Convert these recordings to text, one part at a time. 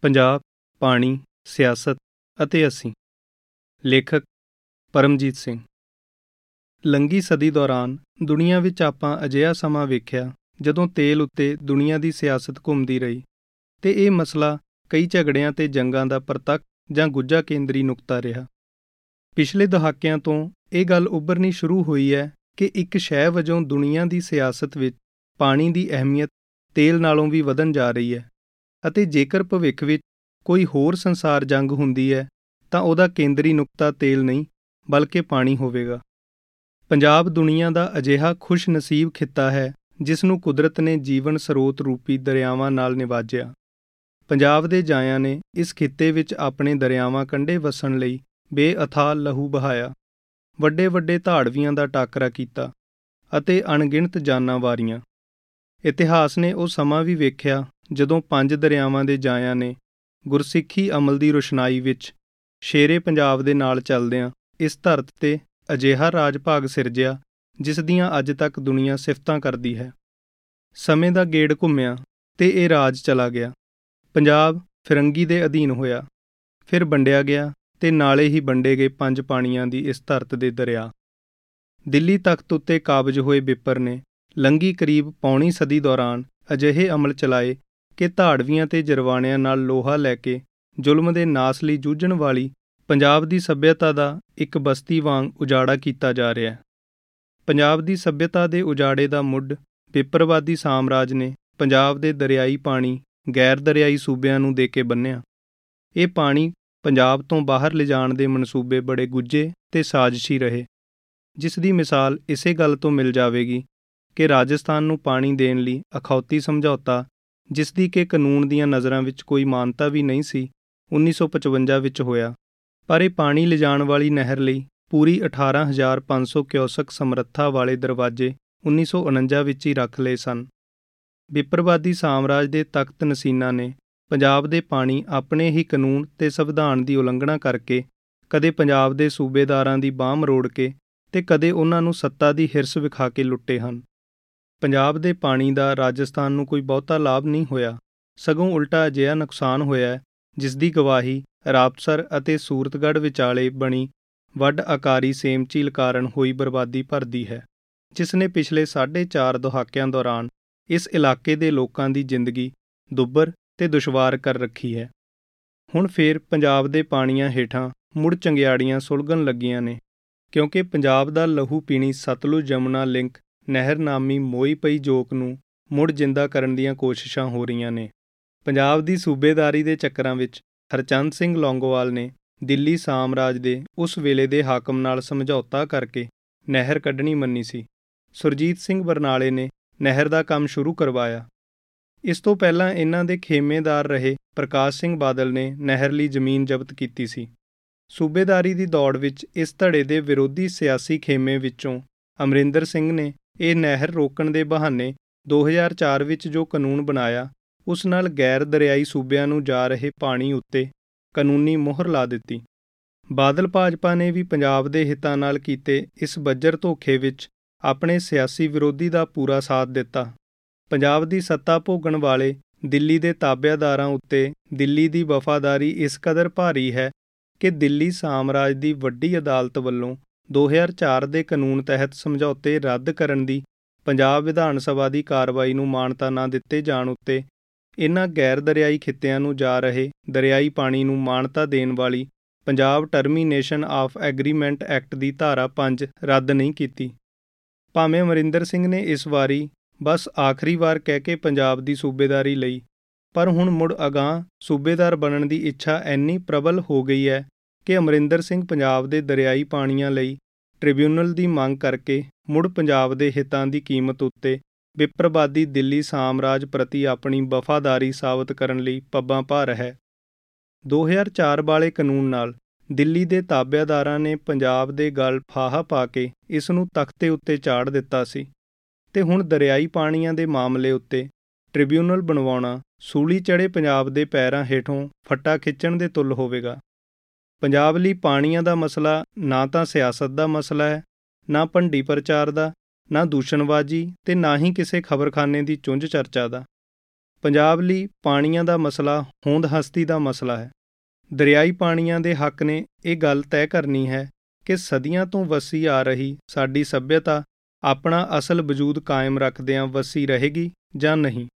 ਪੰਜਾਬ, ਪਾਣੀ, ਸਿਆਸਤ ਅਤੇ ਅਸੀਂ। ਲੇਖਕ ਪਰਮਜੀਤ ਸਿੰਘ। ਲੰਗੀ ਸਦੀ ਦੌਰਾਨ ਦੁਨੀਆ ਵਿੱਚ ਆਪਾਂ ਅਜਿਹਾ ਸਮਾਂ ਵੇਖਿਆ ਜਦੋਂ ਤੇਲ ਉੱਤੇ ਦੁਨੀਆ ਦੀ ਸਿਆਸਤ ਘੁੰਮਦੀ ਰਹੀ ਤੇ ਇਹ ਮਸਲਾ ਕਈ ਝਗੜਿਆਂ ਤੇ ਜੰਗਾਂ ਦਾ ਪ੍ਰਤੱਖ ਜਾਂ ਗੁੱਜਾ ਕੇਂਦਰੀ ਨੁਕਤਾ ਰਿਹਾ। ਪਿਛਲੇ ਦਹਾਕਿਆਂ ਤੋਂ ਇਹ ਗੱਲ ਉੱਭਰਨੀ ਸ਼ੁਰੂ ਹੋਈ ਹੈ ਕਿ ਇੱਕ ਸ਼ੈ ਵਜੋਂ ਦੁਨੀਆ ਦੀ ਸਿਆਸਤ ਵਿੱਚ ਪਾਣੀ ਦੀ ਅਹਿਮੀਅਤ ਤੇਲ ਨਾਲੋਂ ਵੀ ਵਧਣ ਜਾ ਰਹੀ ਹੈ। ਅਤੇ ਜੇਕਰ ਭਵਿੱਖ ਵਿੱਚ ਕੋਈ ਹੋਰ ਸੰਸਾਰ ਜੰਗ ਹੁੰਦੀ ਹੈ, ਤਾਂ ਉਹਦਾ ਕੇਂਦਰੀ ਨੁਕਤਾ ਤੇਲ ਨਹੀਂ, ਬਲਕਿ ਪਾਣੀ ਹੋਵੇਗਾ। ਪੰਜਾਬ ਦੁਨੀਆ ਦਾ ਅਜਿਹਾ ਖੁਸ਼ ਨਸੀਬ ਖਿੱਤਾ ਹੈ, ਜਿਸ ਨੂੰ ਕੁਦਰਤ ਨੇ ਜੀਵਨ ਸਰੋਤ ਰੂਪੀ ਦਰਿਆਵਾਂ ਨਾਲ ਨਿਵਾਜਿਆ। ਪੰਜਾਬ ਦੇ ਜਾਇਆਂ ਨੇ ਇਸ ਖਿੱਤੇ ਵਿੱਚ ਆਪਣੇ ਦਰਿਆਵਾਂ ਕੰਢੇ ਵਸਣ ਲਈ ਬੇਅਥਾਹ ਲਹੂ ਬਹਾਇਆ। ਵੱਡੇ ਵੱਡੇ ਧਾੜਵੀਆਂ ਦਾ ਟਾਕਰਾ ਕੀਤਾ ਅਤੇ ਅਣਗਿਣਤ ਜਾਨਾਂ ਵਾਰੀਆਂ। ਇਤਿਹਾਸ ਨੇ ਉਹ ਸਮਾਂ ਵੀ ਵੇਖਿਆ ਜਦੋਂ ਪੰਜ ਦਰਿਆਵਾਂ ਦੇ ਜਾਇਆਂ ਨੇ ਗੁਰਸਿੱਖੀ ਅਮਲ ਦੀ ਰੁਸ਼ਨਾਈ ਵਿੱਚ ਸ਼ੇਰੇ ਪੰਜਾਬ ਦੇ ਨਾਲ ਚੱਲਦਿਆਂ ਇਸ ਧਰਤ ਤੇ ਅਜਿਹਾ ਰਾਜ ਭਾਗ ਸਿਰਜਿਆ, ਜਿਸ ਦੀਆਂ ਅੱਜ ਤੱਕ ਦੁਨੀਆ ਸਿਫਤਾਂ ਕਰਦੀ ਹੈ। ਸਮੇਂ ਦਾ ਗੇੜ ਘੁੰਮਿਆ ਤੇ ਇਹ ਰਾਜ ਚਲਾ ਗਿਆ। ਪੰਜਾਬ ਫਿਰੰਗੀ ਦੇ ਅਧੀਨ ਹੋਇਆ, ਫਿਰ ਵੰਡਿਆ ਗਿਆ ਤੇ ਨਾਲੇ ਹੀ ਵੰਡੇ ਗਏ ਪੰਜ ਪਾਣੀਆਂ ਦੀ ਇਸ ਧਰਤ ਦੇ ਦਰਿਆ। ਦਿੱਲੀ ਤਖਤ ਉੱਤੇ ਕਾਬਜ ਹੋਏ ਬਿੱਪਰ ਨੇ ਲੰਗੀ ਕਰੀਬ ਪੌਣੀ ਸਦੀ ਦੌਰਾਨ ਅਜਿਹੇ ਅਮਲ ਚਲਾਏ ਕਿ ਧਾੜਵੀਆਂ ਤੇ ਜਰਵਾਣਿਆਂ ਨਾਲ ਲੋਹਾ ਲੈ ਕੇ ਜ਼ੁਲਮ ਦੇ ਨਾਸ ਲਈ ਜੂਝਣ ਵਾਲੀ ਪੰਜਾਬ ਦੀ ਸੱਭਿਅਤਾ ਦਾ ਇੱਕ ਬਸਤੀ ਵਾਂਗ ਉਜਾੜਾ ਕੀਤਾ ਜਾ ਰਿਹਾ ਹੈ। ਪੰਜਾਬ ਦੀ ਸੱਭਿਅਤਾ ਦੇ ਉਜਾੜੇ ਦਾ ਮੁੱਢ ਪਿੱਪਰਵਾਦੀ ਸਾਮਰਾਜ ਨੇ ਪੰਜਾਬ ਦੇ ਦਰਿਆਈ ਪਾਣੀ ਗੈਰ ਦਰਿਆਈ ਸੂਬਿਆਂ ਨੂੰ ਦੇ ਕੇ ਬੰਨਿਆ ਇਹ ਪਾਣੀ ਪੰਜਾਬ ਤੋਂ ਬਾਹਰ ਲਿਜਾਣ ਦੇ ਮਨਸੂਬੇ ਬੜੇ ਗੁੱਜੇ ਤੇ ਸਾਜ਼ਿਸ਼ੀ ਰਹੇ। ਜਿਸ ਦੀ ਮਿਸਾਲ ਇਸੇ ਗੱਲ ਤੋਂ ਮਿਲ ਜਾਵੇਗੀ ਕਿ ਰਾਜਸਥਾਨ ਨੂੰ ਪਾਣੀ ਦੇਣ ਲਈ ਅਖੌਤੀ ਸਮਝੌਤਾ ਜਿਸ ਦੀ ਕਿ ਕਾਨੂੰਨ ਦੀਆਂ ਨਜ਼ਰਾਂ ਵਿੱਚ ਕੋਈ ਮਾਨਤਾ ਵੀ ਨਹੀਂ ਸੀ 1955 ਵਿੱਚ ਹੋਇਆ। ਪਰ ਇਹ ਪਾਣੀ ਲਿਜਾਣ ਵਾਲੀ ਨਹਿਰ ਲਈ ਪੂਰੀ 18500 ਕਿਊਸਕ ਸਮਰੱਥਾ ਵਾਲੇ ਦਰਵਾਜ਼ੇ 1949 ਵਿੱਚ ਹੀ ਰੱਖ ਲਏ ਸਨ। ਵਿਪਰਵਾਦੀ ਸਾਮਰਾਜ ਦੇ ਤਖਤ ਨਸੀਨਾ ਨੇ ਪੰਜਾਬ ਦੇ ਪਾਣੀ ਆਪਣੇ ਹੀ ਕਾਨੂੰਨ ਤੇ ਸੰਵਿਧਾਨ ਦੀ ਉਲੰਘਣਾ ਕਰਕੇ ਕਦੇ ਪੰਜਾਬ ਦੇ ਸੂਬੇਦਾਰਾਂ ਦੀ ਬਾਹ ਮਰੋੜ ਕੇ ਤੇ ਕਦੇ ਉਹਨਾਂ ਨੂੰ ਸੱਤਾ ਦੀ ਹਿਰਸ ਵਿਖਾ ਕੇ ਲੁੱਟੇ ਹਨ। ਪੰਜਾਬ ਦੇ ਪਾਣੀ ਦਾ ਰਾਜਸਥਾਨ ਨੂੰ ਕੋਈ ਬਹੁਤਾ ਲਾਭ ਨਹੀਂ ਹੋਇਆ। ਸਗੋਂ ਉਲਟਾ ਅਜਿਹਾ ਨੁਕਸਾਨ ਹੋਇਆ ਜਿਸ ਦੀ ਗਵਾਹੀ ਰਾਪਸਰ ਅਤੇ ਸੂਰਤਗੜ੍ਹ ਵਿਚਾਲੇ ਬਣੀ ਵੱਡ ਆਕਾਰੀ ਸੇਮ ਝੀਲ ਕਾਰਨ ਹੋਈ ਬਰਬਾਦੀ ਭਰਦੀ ਹੈ, ਜਿਸ ਨੇ ਪਿਛਲੇ 4.5 ਦਹਾਕਿਆਂ ਦੌਰਾਨ ਇਸ ਇਲਾਕੇ ਦੇ ਲੋਕਾਂ ਦੀ ਜ਼ਿੰਦਗੀ ਦੁੱਬਰ ਤੇ ਦੁਸ਼ਵਾਰ ਕਰ ਰੱਖੀ ਹੈ। ਹੁਣ ਫੇਰ ਪੰਜਾਬ ਦੇ ਪਾਣੀਆਂ ਹੇਠਾਂ ਮੁੜ ਚੰਗਿਆੜੀਆਂ ਸੁਲਗਣ ਲੱਗੀਆਂ ਨੇ, ਕਿਉਂਕਿ ਪੰਜਾਬ ਦਾ ਲਹੂ ਪੀਣੀ ਸਤਲੁਜ ਜਮਨਾ ਲਿੰਕ ਨਹਿਰ ਨਾਮੀ ਮੋਈ ਪਈ ਜੋਕ ਨੂੰ ਮੁੜ ਜਿੰਦਾ ਕਰਨ ਦੀਆਂ ਕੋਸ਼ਿਸ਼ਾਂ ਹੋ ਰਹੀਆਂ ਨੇ। ਪੰਜਾਬ ਦੀ ਸੂਬੇਦਾਰੀ ਦੇ ਚੱਕਰਾਂ ਵਿੱਚ ਹਰਚੰਦ ਸਿੰਘ ਲੌਂਗੋਵਾਲ ਨੇ ਦਿੱਲੀ ਸਾਮਰਾਜ ਦੇ ਉਸ ਵੇਲੇ ਦੇ ਹਾਕਮ ਨਾਲ ਸਮਝੌਤਾ ਕਰਕੇ ਨਹਿਰ ਕੱਢਣੀ ਮੰਨੀ ਸੀ। ਸੁਰਜੀਤ ਸਿੰਘ ਬਰਨਾਲੇ ਨੇ ਨਹਿਰ ਦਾ ਕੰਮ ਸ਼ੁਰੂ ਕਰਵਾਇਆ। ਇਸ ਤੋਂ ਪਹਿਲਾਂ ਇਹਨਾਂ ਦੇ ਖੇਮੇਦਾਰ ਰਹੇ ਪ੍ਰਕਾਸ਼ ਸਿੰਘ ਬਾਦਲ ਨੇ ਨਹਿਰ ਲਈ ਜ਼ਮੀਨ ਜ਼ਬਤ ਕੀਤੀ ਸੀ। ਸੂਬੇਦਾਰੀ ਦੀ ਦੌੜ ਵਿੱਚ ਇਸ ਧੜੇ ਦੇ ਵਿਰੋਧੀ ਸਿਆਸੀ ਖੇਮੇ ਵਿੱਚੋਂ ਅਮਰਿੰਦਰ ਸਿੰਘ ਨੇ ਇਹ ਨਹਿਰ ਰੋਕਣ ਦੇ ਬਹਾਨੇ 2004 ਵਿੱਚ ਜੋ ਕਾਨੂੰਨ ਬਣਾਇਆ, ਉਸ ਨਾਲ ਗੈਰ ਦਰਿਆਈ ਸੂਬਿਆਂ ਨੂੰ ਜਾ ਰਹੇ ਪਾਣੀ ਉੱਤੇ ਕਾਨੂੰਨੀ ਮੋਹਰ ਲਾ ਦਿੱਤੀ। ਬਾਦਲ ਭਾਜਪਾ ਨੇ ਵੀ ਪੰਜਾਬ ਦੇ ਹਿੱਤਾਂ ਨਾਲ ਕੀਤੇ ਇਸ ਬੱਜਰ ਧੋਖੇ ਵਿੱਚ ਆਪਣੇ ਸਿਆਸੀ ਵਿਰੋਧੀ ਦਾ ਪੂਰਾ ਸਾਥ ਦਿੱਤਾ। ਪੰਜਾਬ ਦੀ ਸੱਤਾ ਭੋਗਣ ਵਾਲੇ ਦਿੱਲੀ ਦੇ ਤਾਬਿਆਦਾਰਾਂ ਉੱਤੇ ਦਿੱਲੀ ਦੀ ਵਫਾਦਾਰੀ ਇਸ ਕਦਰ ਭਾਰੀ ਹੈ ਕਿ ਦਿੱਲੀ ਸਾਮਰਾਜ ਦੀ ਵੱਡੀ ਅਦਾਲਤ ਵੱਲੋਂ 2004 ਦੇ ਕਾਨੂੰਨ ਤਹਿਤ ਸਮਝੌਤੇ ਰੱਦ ਕਰਨ ਦੀ ਪੰਜਾਬ ਵਿਧਾਨ ਸਭਾ ਦੀ ਕਾਰਵਾਈ ਨੂੰ ਮਾਨਤਾ ਨਾ ਦਿੱਤੇ ਜਾਣ ਉੱਤੇ ਇਨ੍ਹਾਂ ਗੈਰ ਦਰਿਆਈ ਖਿੱਤਿਆਂ ਨੂੰ ਜਾ ਰਹੇ ਦਰਿਆਈ ਪਾਣੀ ਨੂੰ ਮਾਨਤਾ ਦੇਣ ਵਾਲੀ Punjab termination of agreement act ਦੀ ਧਾਰਾ 5 ਰੱਦ ਨਹੀਂ ਕੀਤੀ। ਭਾਵੇਂ ਅਮਰਿੰਦਰ ਸਿੰਘ ਨੇ ਇਸ ਵਾਰੀ ਬਸ ਆਖਰੀ ਵਾਰ ਕਹਿ ਕੇ ਪੰਜਾਬ ਦੀ ਸੂਬੇਦਾਰੀ ਲਈ, ਪਰ ਹੁਣ ਮੁੜ ਅਗਾਹ ਸੂਬੇਦਾਰ ਬਣਨ ਦੀ ਇੱਛਾ ਐਨੀ ਪ੍ਰਬਲ ਹੋ ਗਈ ਹੈ ਕਿ ਅਮਰਿੰਦਰ ਸਿੰਘ ਪੰਜਾਬ ਦੇ ਦਰਿਆਈ ਪਾਣੀਆਂ ਲਈ ਟ੍ਰਿਬਿਊਨਲ ਦੀ ਮੰਗ ਕਰਕੇ ਮੁੜ ਪੰਜਾਬ ਦੇ ਹਿੱਤਾਂ ਦੀ ਕੀਮਤ ਉੱਤੇ ਵਿਪਰਵਾਦੀ ਦਿੱਲੀ ਸਾਮਰਾਜ ਪ੍ਰਤੀ ਆਪਣੀ ਵਫਾਦਾਰੀ ਸਾਬਤ ਕਰਨ ਲਈ ਪੱਬਾਂ ਭਾ ਰਿਹਾ ਹੈ 2004 ਵਾਲੇ ਕਾਨੂੰਨ ਨਾਲ ਦਿੱਲੀ ਦੇ ਤਾਬਿਆਦਾਰਾਂ ਨੇ ਪੰਜਾਬ ਦੇ ਗਲ ਫਾਹਾ ਪਾ ਕੇ ਇਸ ਨੂੰ ਤਖਤੇ ਉੱਤੇ ਚਾੜ ਦਿੱਤਾ ਸੀ ਤੇ ਹੁਣ ਦਰਿਆਈ ਪਾਣੀਆਂ ਦੇ ਮਾਮਲੇ ਉੱਤੇ ਟ੍ਰਿਬਿਊਨਲ ਬਣਵਾਉਣਾ ਸੂਲੀ ਚੜੇ ਪੰਜਾਬ ਦੇ ਪੈਰਾਂ ਹੇਠੋਂ ਫੱਟਾ ਖਿੱਚਣ ਦੇ ਤੁੱਲ ਹੋਵੇਗਾ। ਪੰਜਾਬ ਲਈ ਪਾਣੀਆਂ ਦਾ ਮਸਲਾ ਨਾ ਤਾਂ ਸਿਆਸਤ ਦਾ ਮਸਲਾ ਹੈ, ਨਾ ਭੰਡੀ ਪ੍ਰਚਾਰ ਦਾ, ਨਾ ਦੂਸ਼ਣਬਾਜ਼ੀ ਤੇ ਨਾ ਹੀ ਕਿਸੇ ਖਬਰਖਾਨੇ ਦੀ ਚੁੰਝ ਚਰਚਾ ਦਾ। ਪੰਜਾਬ ਲਈ ਪਾਣੀਆਂ ਦਾ ਮਸਲਾ ਹੋਂਦ ਹਸਤੀ ਦਾ ਮਸਲਾ ਹੈ। ਦਰਿਆਈ ਪਾਣੀਆਂ ਦੇ ਹੱਕ ਨੇ ਇਹ ਗੱਲ ਤੈਅ ਕਰਨੀ ਹੈ ਕਿ ਸਦੀਆਂ ਤੋਂ ਵਸੀ ਆ ਰਹੀ ਸਾਡੀ ਸੱਭਿਅਤਾ ਆਪਣਾ ਅਸਲ ਵਜੂਦ ਕਾਇਮ ਰੱਖਦਿਆਂ ਵਸੀ ਰਹੇਗੀ ਜਾਂ ਨਹੀਂ।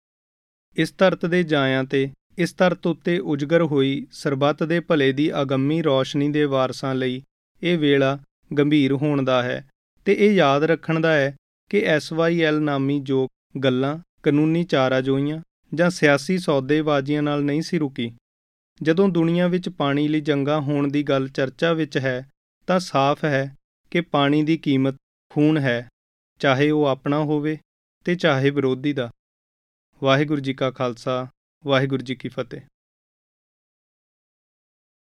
ਇਸ ਧਰਤ ਦੇ ਜਾਇਆਂ ਤੇ ਇਸ ਧਰਤ ਉੱਤੇ ਉਜਗਰ ਹੋਈ ਸਰਬੱਤ ਦੇ ਭਲੇ ਦੀ ਅਗੰਮੀ ਰੌਸ਼ਨੀ ਦੇ ਵਾਰਸਾਂ ਲਈ ਇਹ ਵੇਲਾ ਗੰਭੀਰ ਹੋਣ ਦਾ ਹੈ ਤੇ ਇਹ ਯਾਦ ਰੱਖਣ ਦਾ ਹੈ ਕਿ ਐਸਵਾਈਐਲ ਨਾਮੀ ਜੋ ਗੱਲਾਂ ਕਾਨੂੰਨੀ ਚਾਰਾਜੋਈਆਂ ਜਾਂ ਸਿਆਸੀ ਸੌਦੇਬਾਜ਼ੀਆਂ ਨਾਲ ਨਹੀਂ ਸੀ ਰੁਕੀ। ਜਦੋਂ ਦੁਨੀਆ ਵਿੱਚ ਪਾਣੀ ਲਈ ਜੰਗਾਂ ਹੋਣ ਦੀ ਗੱਲ ਚਰਚਾ ਵਿੱਚ ਹੈ, ਤਾਂ ਸਾਫ਼ ਹੈ ਕਿ ਪਾਣੀ ਦੀ ਕੀਮਤ ਖੂਨ ਹੈ, ਚਾਹੇ ਉਹ ਆਪਣਾ ਹੋਵੇ ਤੇ ਚਾਹੇ ਵਿਰੋਧੀ ਦਾ। ਵਾਹਿਗੁਰੂ ਜੀ ਕਾ ਖਾਲਸਾ ਵਾਹਿਗੁਰੂ ਜੀ ਕੀ ਫਤਿਹ।